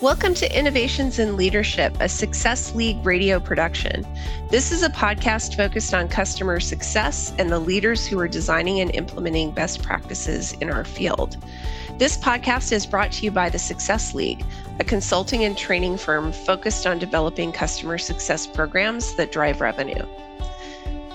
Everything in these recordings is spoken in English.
Welcome to Innovations in Leadership, a Success League radio production. This is a podcast focused on customer success and the leaders who are designing and implementing best practices in our field. This podcast is brought to you by the Success League, a consulting and training firm focused on developing customer success programs that drive revenue.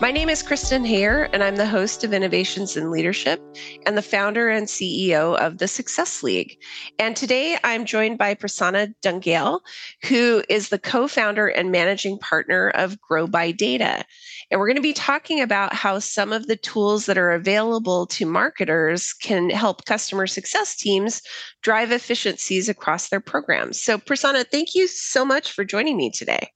My name is Kristen Hayer, and I'm the host of Innovations in Leadership and the founder and CEO of the Success League. And today I'm joined by Prasanna Dhungel, who is the co founder and managing partner of GrowByData. And we're going to be talking about how some of the tools that are available to marketers can help customer success teams drive efficiencies across their programs. So, Prasanna, thank you so much for joining me today.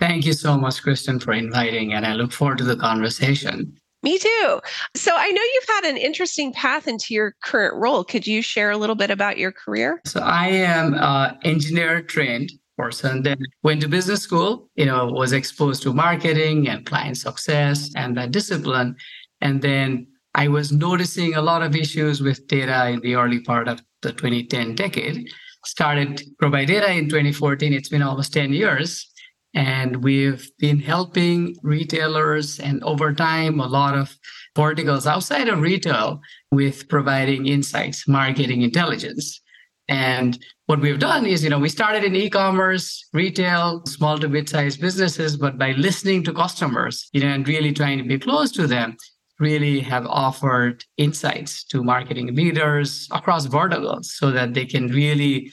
Thank you so much, Kristen, for inviting, and I look forward to the conversation. Me too. So I know you've had an interesting path into your current role. Could you share a little bit about your career? So I am uh, engineer trained person. Then went to business school. You know, was exposed to marketing and client success and that discipline. And then I was noticing a lot of issues with data in the early part of the 2010 decade. Started by Data in 2014. It's been almost 10 years. And we've been helping retailers and over time, a lot of verticals outside of retail with providing insights, marketing intelligence. And what we've done is, you know, we started in e-commerce, retail, small to mid-sized businesses, but by listening to customers, you know, and really trying to be close to them, really have offered insights to marketing leaders across verticals so that they can really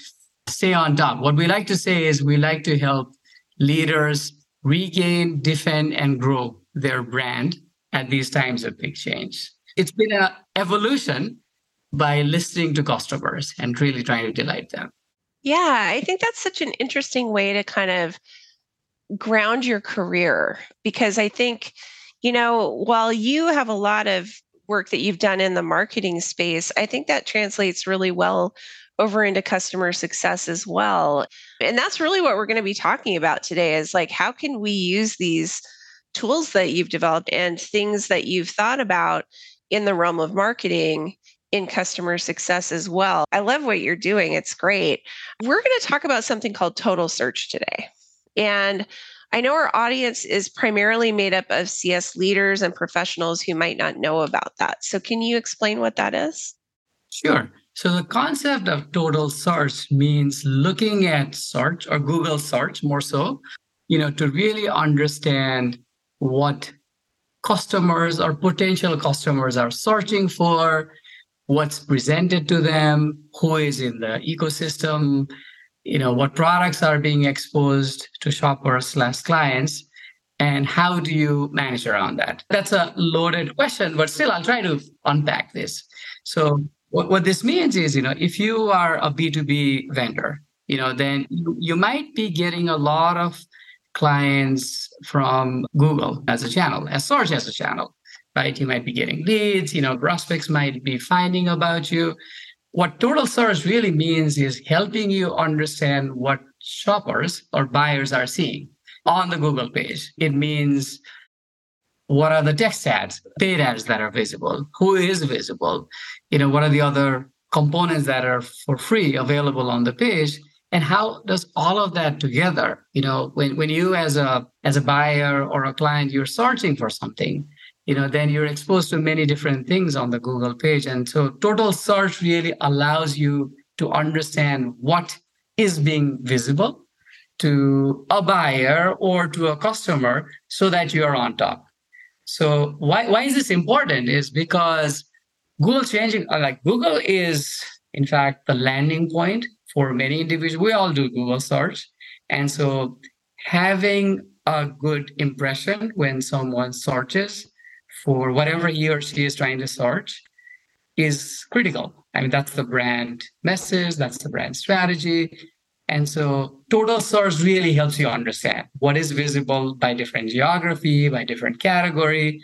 stay on top. What we like to say is we like to help leaders regain, defend, and grow their brand at these times of big change. It's been an evolution by listening to customers and really trying to delight them. Yeah, I think that's such an interesting way to kind of ground your career because I think, you know, while you have a lot of work that you've done in the marketing space, I think that translates really well over into customer success as well. And that's really what we're going to be talking about today is like how can we use these tools that you've developed and things that you've thought about in the realm of marketing in customer success as well. I love what you're doing. It's great. We're going to talk about something called total search today. And I know our audience is primarily made up of CS leaders and professionals who might not know about that. So, can you explain what that is? Sure. So the concept of total search means looking at search or Google search more so, you know, to really understand what customers or potential customers are searching for, what's presented to them, who is in the ecosystem, you know, what products are being exposed to shoppers slash clients, and how do you manage around that? That's a loaded question, but still I'll try to unpack this. So what, what this means is, you know, if you are a B2B vendor, you know, then you, you might be getting a lot of clients from Google as a channel, as search as a channel, right? You might be getting leads, you know, prospects might be finding about you. What total search really means is helping you understand what shoppers or buyers are seeing on the Google page. It means what are the text ads, paid ads that are visible, who is visible, you know, what are the other components that are for free available on the page, and how does all of that together, you know, when, when you as a as a buyer or a client, you're searching for something, you know, then you're exposed to many different things on the Google page. And so total search really allows you to understand what is being visible to a buyer or to a customer so that you're on top. So why why is this important? Is because Google changing uh, like Google is in fact the landing point for many individuals. We all do Google search, and so having a good impression when someone searches for whatever he or she is trying to search is critical. I mean, that's the brand message, that's the brand strategy, and so total search really helps you understand what is visible by different geography, by different category,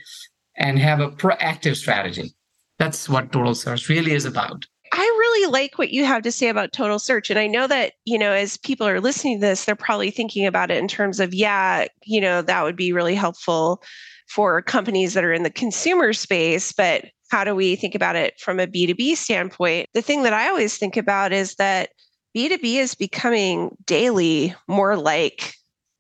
and have a proactive strategy. That's what total search really is about. I really like what you have to say about total search. And I know that, you know, as people are listening to this, they're probably thinking about it in terms of, yeah, you know, that would be really helpful for companies that are in the consumer space. But how do we think about it from a B2B standpoint? The thing that I always think about is that B2B is becoming daily more like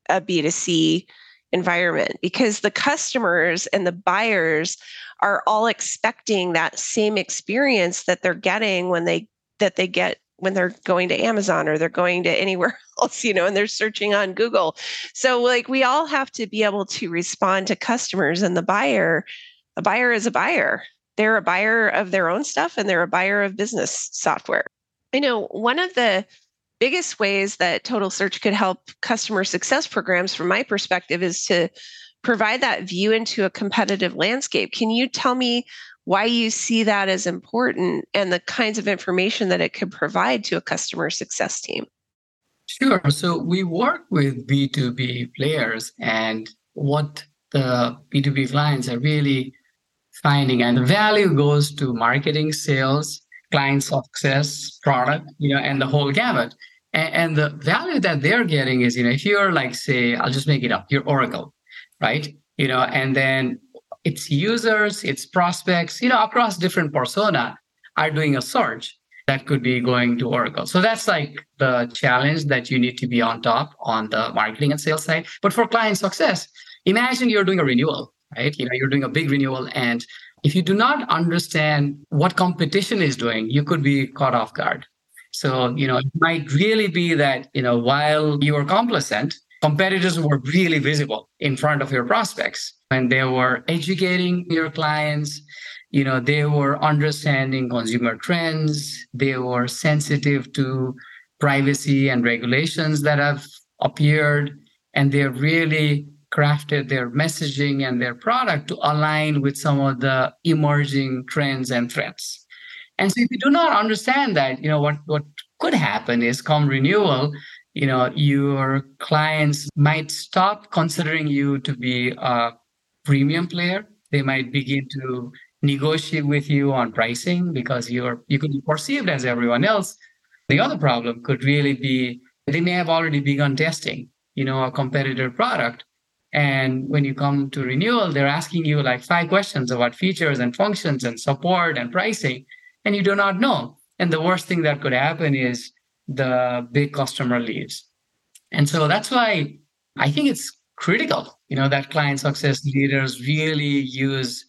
a B2C environment because the customers and the buyers are all expecting that same experience that they're getting when they that they get when they're going to Amazon or they're going to anywhere else, you know, and they're searching on Google. So like we all have to be able to respond to customers and the buyer, a buyer is a buyer. They're a buyer of their own stuff and they're a buyer of business software. I know one of the biggest ways that Total Search could help customer success programs, from my perspective, is to provide that view into a competitive landscape. Can you tell me why you see that as important and the kinds of information that it could provide to a customer success team? Sure. So we work with B2B players and what the B2B clients are really finding, and the value goes to marketing, sales, client success, product, you know, and the whole gamut. And, and the value that they're getting is, you know, if you're like, say, I'll just make it up, you're Oracle, right? You know, and then its users, its prospects, you know, across different persona are doing a search that could be going to Oracle. So that's like the challenge that you need to be on top on the marketing and sales side. But for client success, imagine you're doing a renewal, right? You know, you're doing a big renewal and if you do not understand what competition is doing, you could be caught off guard. So, you know, it might really be that, you know, while you were complacent, competitors were really visible in front of your prospects and they were educating your clients. You know, they were understanding consumer trends. They were sensitive to privacy and regulations that have appeared. And they're really crafted their messaging and their product to align with some of the emerging trends and threats. And so if you do not understand that, you know, what, what could happen is come renewal, you know, your clients might stop considering you to be a premium player. They might begin to negotiate with you on pricing because you're you could be perceived as everyone else. The other problem could really be they may have already begun testing, you know, a competitor product and when you come to renewal, they're asking you like five questions about features and functions and support and pricing, and you do not know. And the worst thing that could happen is the big customer leaves. And so that's why I think it's critical, you know, that client success leaders really use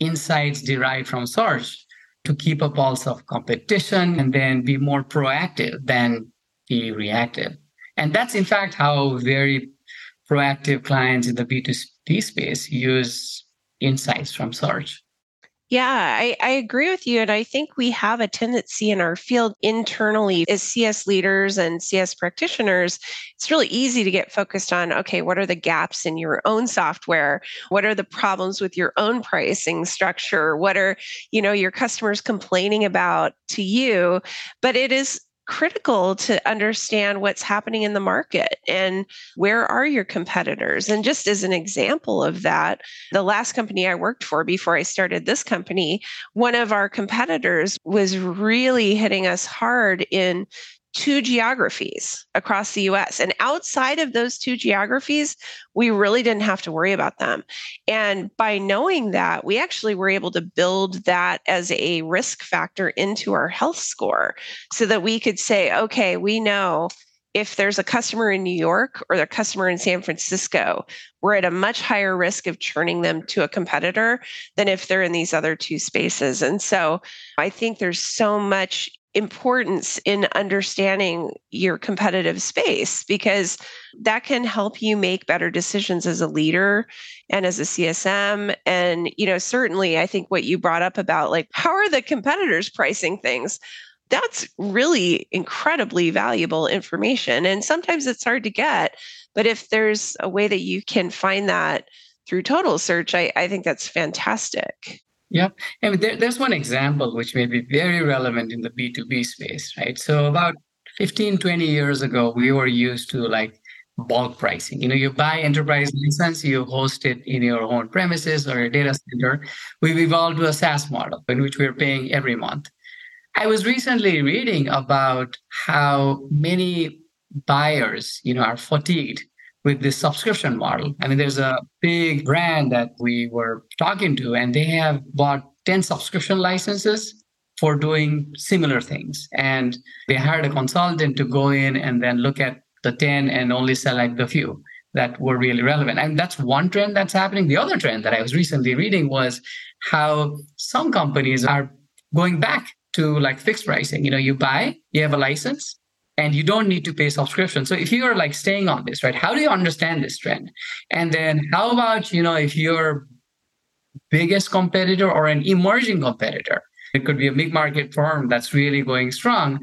insights derived from search to keep a pulse of competition and then be more proactive than be reactive. And that's in fact how very proactive clients in the B2B space use insights from search. Yeah, I, I, agree with you. And I think we have a tendency in our field internally as CS leaders and CS practitioners. It's really easy to get focused on okay, what are the gaps in your own software? What are the problems with your own pricing structure? What are, you know, your customers complaining about to you? But it is critical to understand what's happening in the market and where are your competitors. And just as an example of that, the last company I worked for before I started this company, one of our competitors was really hitting us hard in two geographies across the US. And outside of those two geographies, we really didn't have to worry about them. And by knowing that, we actually were able to build that as a risk factor into our health score so that we could say, okay, we know if there's a customer in New York or a customer in San Francisco, we're at a much higher risk of churning them to a competitor than if they're in these other two spaces. And so I think there's so much importance in understanding your competitive space because that can help you make better decisions as a leader and as a CSM and you know certainly I think what you brought up about like how are the competitors pricing things? That's really incredibly valuable information and sometimes it's hard to get but if there's a way that you can find that through total search I, I think that's fantastic Yep. And there, there's one example which may be very relevant in the B2B space, right? So about 15, 20 years ago, we were used to like bulk pricing. You know, you buy enterprise license, you host it in your own premises or your data center. We've evolved to a SaaS model in which we're paying every month. I was recently reading about how many buyers, you know, are fatigued with this subscription model. I mean, there's a big brand that we were talking to, and they have bought 10 subscription licenses for doing similar things. And they hired a consultant to go in and then look at the 10 and only select the few that were really relevant. And that's one trend that's happening. The other trend that I was recently reading was how some companies are going back to like fixed pricing. You know, you buy, you have a license, and you don't need to pay subscription. So if you are like staying on this, right, how do you understand this trend? And then how about, you know, if your biggest competitor or an emerging competitor, it could be a big market firm that's really going strong,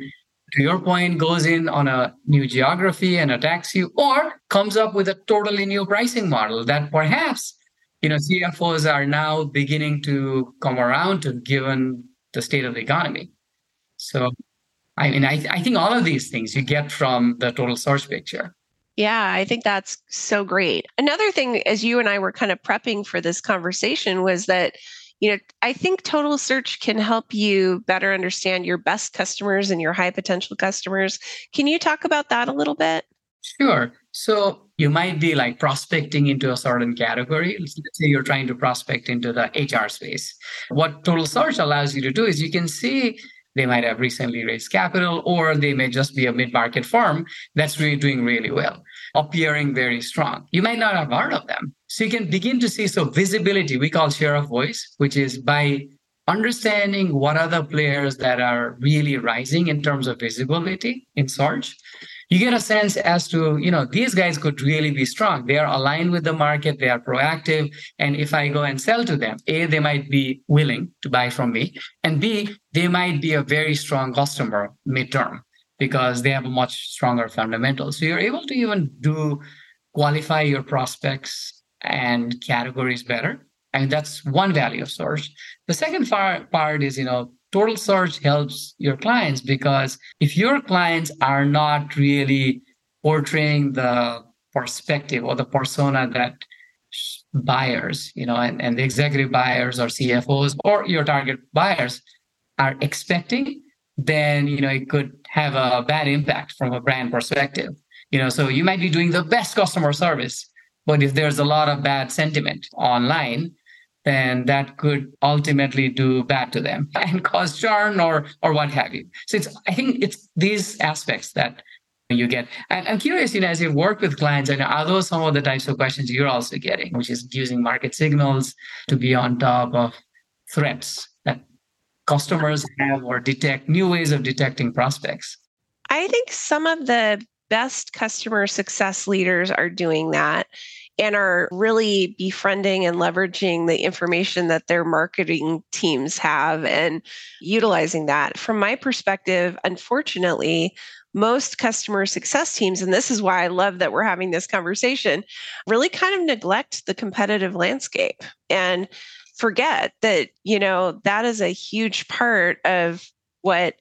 to your point, goes in on a new geography and attacks you, or comes up with a totally new pricing model that perhaps, you know, CFOs are now beginning to come around to given the state of the economy. So I mean, I, I think all of these things you get from the total search picture. Yeah, I think that's so great. Another thing, as you and I were kind of prepping for this conversation, was that, you know, I think Total Search can help you better understand your best customers and your high potential customers. Can you talk about that a little bit? Sure. So you might be like prospecting into a certain category. Let's say you're trying to prospect into the HR space. What Total Search allows you to do is you can see they might have recently raised capital, or they may just be a mid market firm that's really doing really well, appearing very strong. You might not have heard of them. So you can begin to see so visibility, we call share of voice, which is by understanding what are the players that are really rising in terms of visibility in search you get a sense as to you know these guys could really be strong. They are aligned with the market. They are proactive. And if i go and sell to them a they might be willing to buy from me. And b they might be a very strong customer midterm because they have a much stronger fundamental so you're able to even do qualify your prospects and categories better. And that's one value of source. the second far, part is you know total search helps your clients because if your clients are not really portraying the perspective or the persona that buyers, you know, and, and the executive buyers or CFOs or your target buyers are expecting, then, you know, it could have a bad impact from a brand perspective. You know, so you might be doing the best customer service, but if there's a lot of bad sentiment online, then that could ultimately do bad to them and cause churn or or what have you. So it's I think it's these aspects that you get. And I'm curious, you know, as you work with clients, and are those some of the types of questions you're also getting, which is using market signals to be on top of threats that customers have or detect new ways of detecting prospects? I think some of the best customer success leaders are doing that and are really befriending and leveraging the information that their marketing teams have and utilizing that. From my perspective, unfortunately, most customer success teams, and this is why I love that we're having this conversation, really kind of neglect the competitive landscape and forget that, you know, that is a huge part of what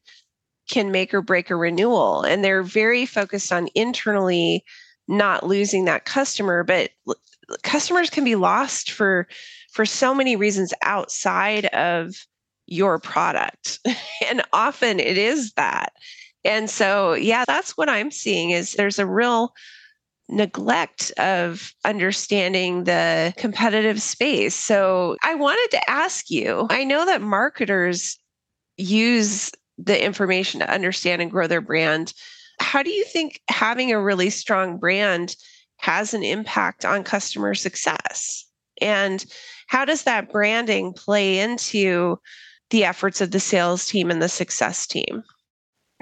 can make or break a renewal. And they're very focused on internally not losing that customer but customers can be lost for for so many reasons outside of your product. And often it is that. And so yeah that's what i'm seeing is there's a real neglect of understanding the competitive space. So i wanted to ask you i know that marketers use the information to understand and grow their brand how do you think having a really strong brand has an impact on customer success? And how does that branding play into the efforts of the sales team and the success team?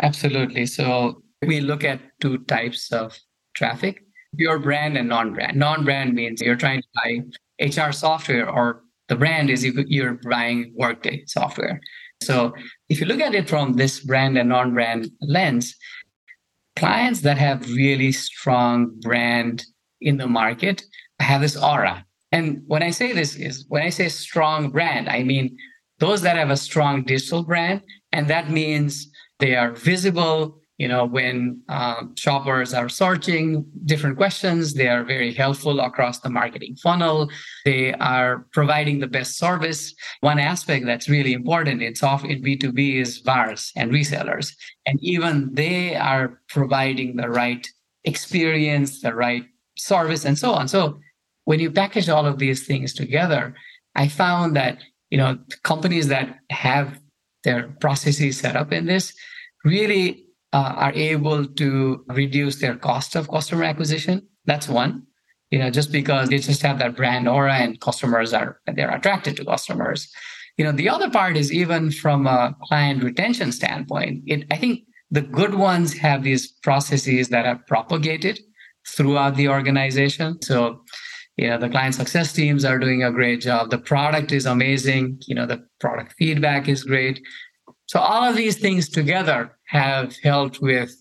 Absolutely. So we look at two types of traffic your brand and non brand. Non brand means you're trying to buy HR software, or the brand is you're buying Workday software. So if you look at it from this brand and non brand lens, clients that have really strong brand in the market have this aura. And when I say this is when I say strong brand, I mean those that have a strong digital brand, and that means they are visible, you know when um, shoppers are searching different questions they are very helpful across the marketing funnel. They are providing the best service. One aspect that's really important in soft in b2b is VARs and resellers. And even they are providing the right experience the right service and so on. So when you package all of these things together i found that you know companies that have their processes set up in this really uh, are able to reduce their cost of customer acquisition. That's one. You know, just because they just have that brand aura and customers are they're attracted to customers. You know, the other part is even from a client retention standpoint. It I think the good ones have these processes that are propagated throughout the organization. So, you know, the client success teams are doing a great job. The product is amazing. You know, the product feedback is great. So all of these things together have helped with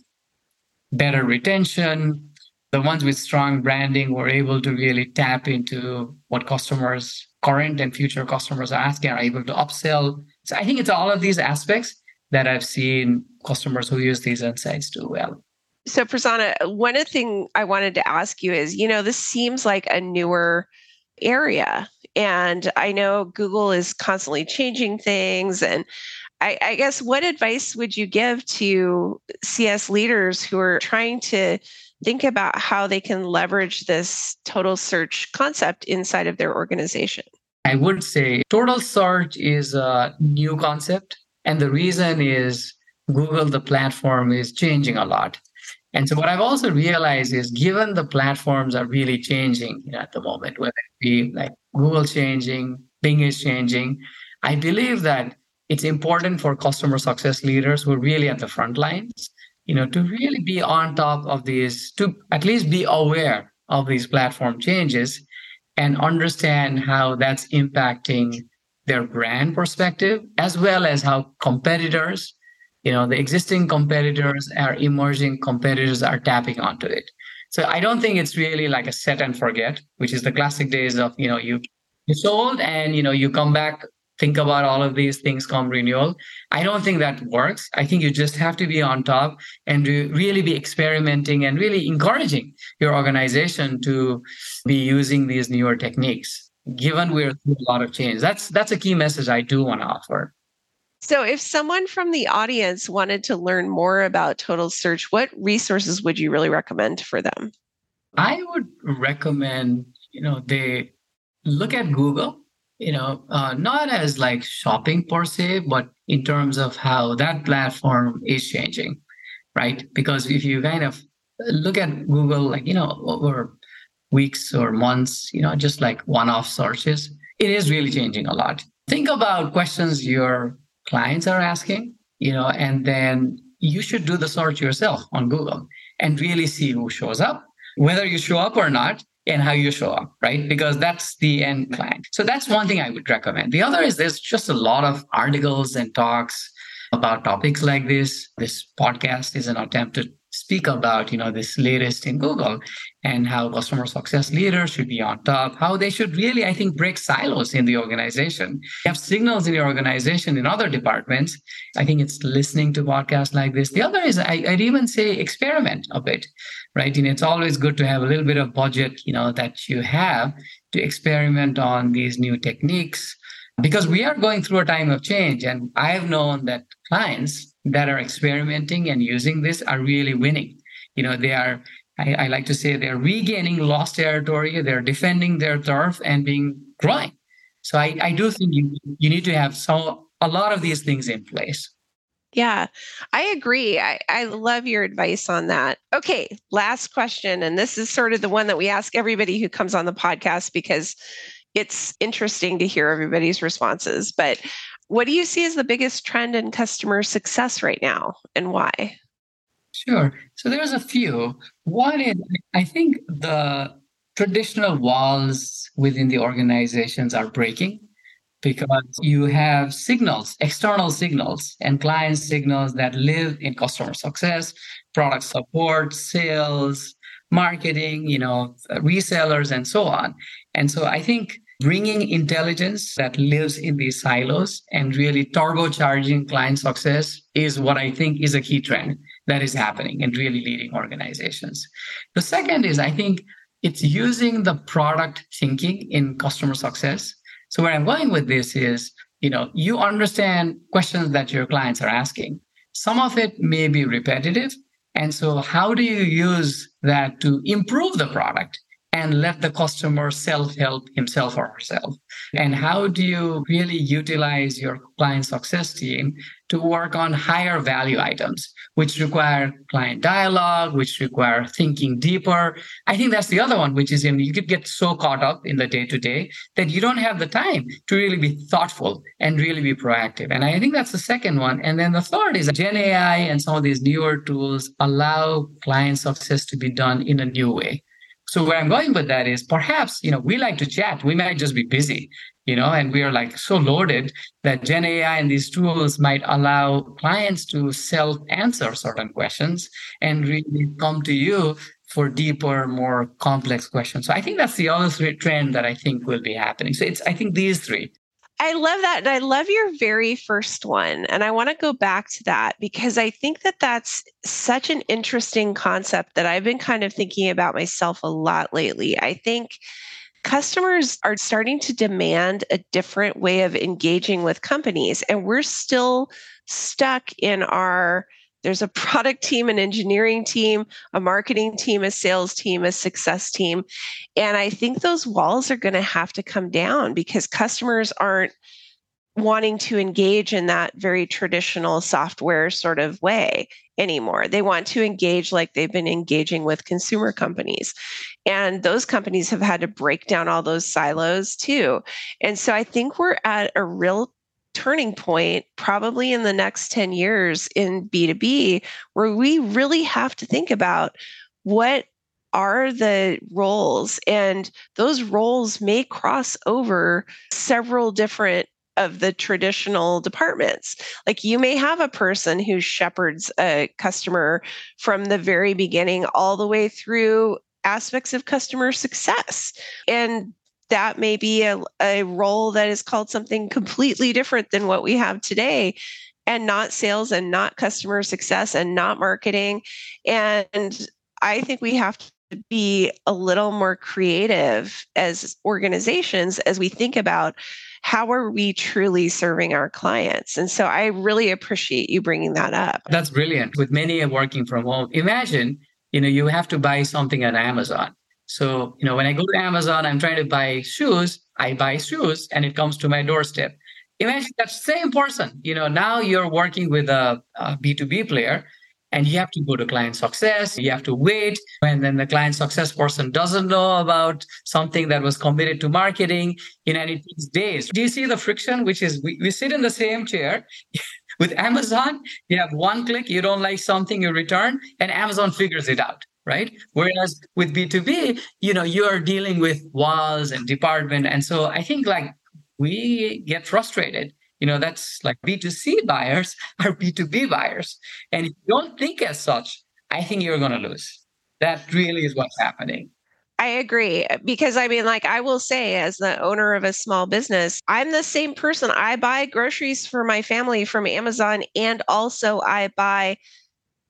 better retention. The ones with strong branding were able to really tap into what customers, current and future customers are asking, are able to upsell. So I think it's all of these aspects that I've seen customers who use these insights do well. So, Prasanna, one thing I wanted to ask you is, you know, this seems like a newer area. And I know Google is constantly changing things and I, I, guess what advice would you give to CS leaders who are trying to think about how they can leverage this total search concept inside of their organization? I would say total search is a new concept. And the reason is Google, the platform, is changing a lot. And so what I've also realized is given the platforms are really changing at the moment, whether it be like Google changing, Bing is changing, I believe that it's important for customer success leaders who are really at the front lines, you know, to really be on top of these, to at least be aware of these platform changes and understand how that's impacting their brand perspective, as well as how competitors, you know, the existing competitors are emerging competitors are tapping onto it. So I don't think it's really like a set and forget, which is the classic days of, you know, you you sold and you know you come back think about all of these things come renewal. I don't think that works. I think you just have to be on top and really be experimenting and really encouraging your organization to be using these newer techniques. Given we're through a lot of change, that's that's a key message I do want to offer. So, if someone from the audience wanted to learn more about Total Search, what resources would you really recommend for them? I would recommend, you know, they look at Google you know, uh, not as like shopping per se, but in terms of how that platform is changing, right? Because if you kind of look at Google, like, you know, over weeks or months, you know, just like one off searches, it is really changing a lot. Think about questions your clients are asking, you know, and then you should do the search yourself on Google and really see who shows up. Whether you show up or not, and how you show up, right? Because that's the end client. So that's one thing I would recommend. The other is there's just a lot of articles and talks about topics like this. This podcast is an attempt to speak about you know this latest in google and how customer success leaders should be on top how they should really i think break silos in the organization. You have signals in your organization in other departments. I think it's listening to podcasts like this. The other is I, would even say experiment a bit right? And it's always good to have a little bit of budget you know that you have to experiment on these new techniques because we are going through a time of change and i have known that clients that are experimenting and using this are really winning. You know, they are, I, I like to say, they're regaining lost territory, they're defending their turf and being growing. So I, I do think you, you need to have some a lot of these things in place. Yeah, I agree. I, I love your advice on that. Okay, last question. And this is sort of the one that we ask everybody who comes on the podcast because it's interesting to hear everybody's responses. But what do you see as the biggest trend in customer success right now and why? Sure. So there's a few. One is I think the traditional walls within the organizations are breaking because you have signals, external signals, and client signals that live in customer success, product support, sales, marketing, you know, resellers, and so on. And so I think bringing intelligence that lives in these silos and really turbocharging client success is what I think is a key trend that is happening and really leading organizations. The second is I think it's using the product thinking in customer success. So where I'm going with this is, you know, you understand questions that your clients are asking. Some of it may be repetitive. And so how do you use that to improve the product and let the customer self help himself or herself? And how do you really utilize your client success team to work on higher value items, which require client dialogue, which require thinking deeper? I think that's the other one, which is you could get so caught up in the day to day that you don't have the time to really be thoughtful and really be proactive. And I think that's the second one. And then the third is Gen AI and some of these newer tools allow client success to be done in a new way. So where I'm going with that is perhaps, you know, we like to chat. We might just be busy, you know, and we are like so loaded that Gen AI and these tools might allow clients to self answer certain questions and really come to you for deeper, more complex questions. So I think that's the other trend that I think will be happening. So it's, I think these three. I love that. And I love your very first one. And I want to go back to that because I think that that's such an interesting concept that I've been kind of thinking about myself a lot lately. I think customers are starting to demand a different way of engaging with companies, and we're still stuck in our there's a product team, an engineering team, a marketing team, a sales team, a success team. And I think those walls are going to have to come down because customers aren't wanting to engage in that very traditional software sort of way anymore. They want to engage like they've been engaging with consumer companies. And those companies have had to break down all those silos too. And so I think we're at a real turning point probably in the next 10 years in B2B where we really have to think about what are the roles and those roles may cross over several different of the traditional departments. Like you may have a person who shepherds a customer from the very beginning all the way through aspects of customer success. And that may be a, a role that is called something completely different than what we have today and not sales and not customer success and not marketing. And i think we have to be a little more creative as organizations as we think about how are we truly serving our clients. And so i really appreciate you bringing that up. That's brilliant. With many working from home imagine you know you have to buy something on amazon so, you know, when I go to Amazon, I'm trying to buy shoes, I buy shoes and it comes to my doorstep. Imagine that same person, you know, now you're working with a a B2B player and you have to go to client success, you have to wait. And then the client success person doesn't know about something that was committed to marketing, you know, it takes days. Do you see the friction, which is we, we sit in the same chair? with Amazon, you have one click, you don't like something, you return, and Amazon figures it out right? Whereas with B2B, you know, you are dealing with walls and department. And so I think like we get frustrated. You know, that's like B2C buyers are B2B buyers. And if you don't think as such, I think you're going to lose. That really is what's happening. I agree because I mean, like, I will say, as the owner of a small business, I'm the same person. I buy groceries for my family from Amazon, and also I buy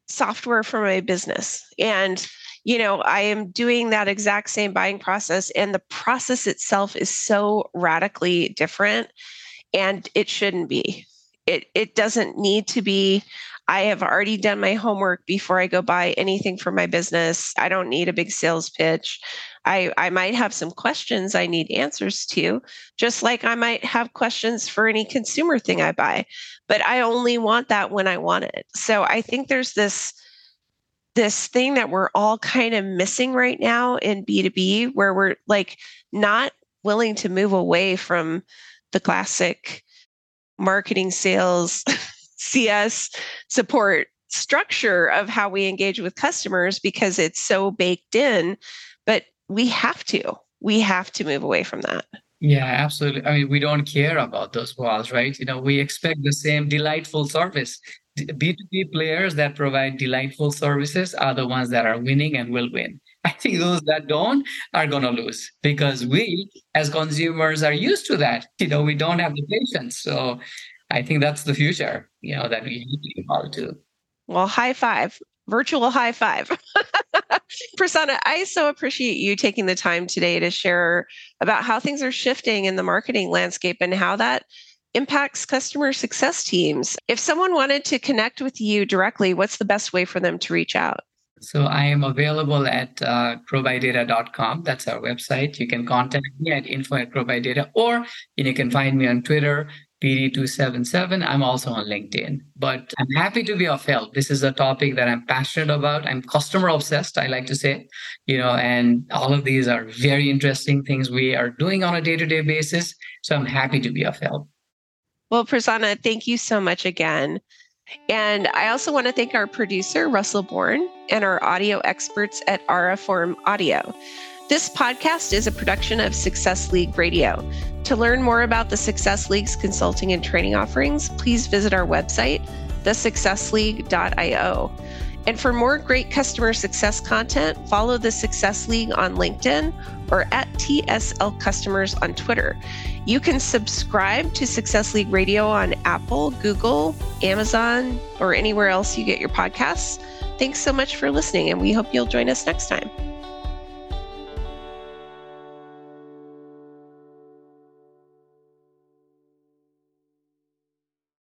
software for my business. And, you know, I am doing that exact same buying process, and the process itself is so radically different, and it shouldn't be. It, it doesn't need to be. I have already done my homework before I go buy anything for my business. I don't need a big sales pitch. I, I might have some questions I need answers to, just like I might have questions for any consumer thing I buy but I only want that when I want it. So I think there's this this thing that we're all kind of missing right now in B2B where we're like not willing to move away from the classic marketing sales CS support structure of how we engage with customers because it's so baked in but we have to we have to move away from that yeah, absolutely. I mean, we don't care about those walls, right? You know, we expect the same delightful service. B2B players that provide delightful services are the ones that are winning and will win. I think those that don't are going to lose because we, as consumers, are used to that. You know, we don't have the patience. So I think that's the future, you know, that we need to evolve to. Well, high five virtual high five. Prasanna, I so appreciate you taking the time today to share about how things are shifting in the marketing landscape and how that impacts customer success teams. If someone wanted to connect with you directly, what's the best way for them to reach out? So I am available at uh, growbydata.com. That's our website. You can contact me at info at growbydata, or you can find me on Twitter, PD277. I'm also on LinkedIn, but I'm happy to be of help. This is a topic that I'm passionate about. I'm customer obsessed, I like to say, you know, and all of these are very interesting things we are doing on a day to day basis. So I'm happy to be of help. Well, Prasanna, thank you so much again. And I also want to thank our producer, Russell Bourne, and our audio experts at Araform Audio. This podcast is a production of Success League Radio. To learn more about the Success League's consulting and training offerings, please visit our website, thesuccessleague.io. And for more great customer success content, follow the Success League on LinkedIn or at TSL Customers on Twitter. You can subscribe to Success League Radio on Apple, Google, Amazon, or anywhere else you get your podcasts. Thanks so much for listening, and we hope you'll join us next time.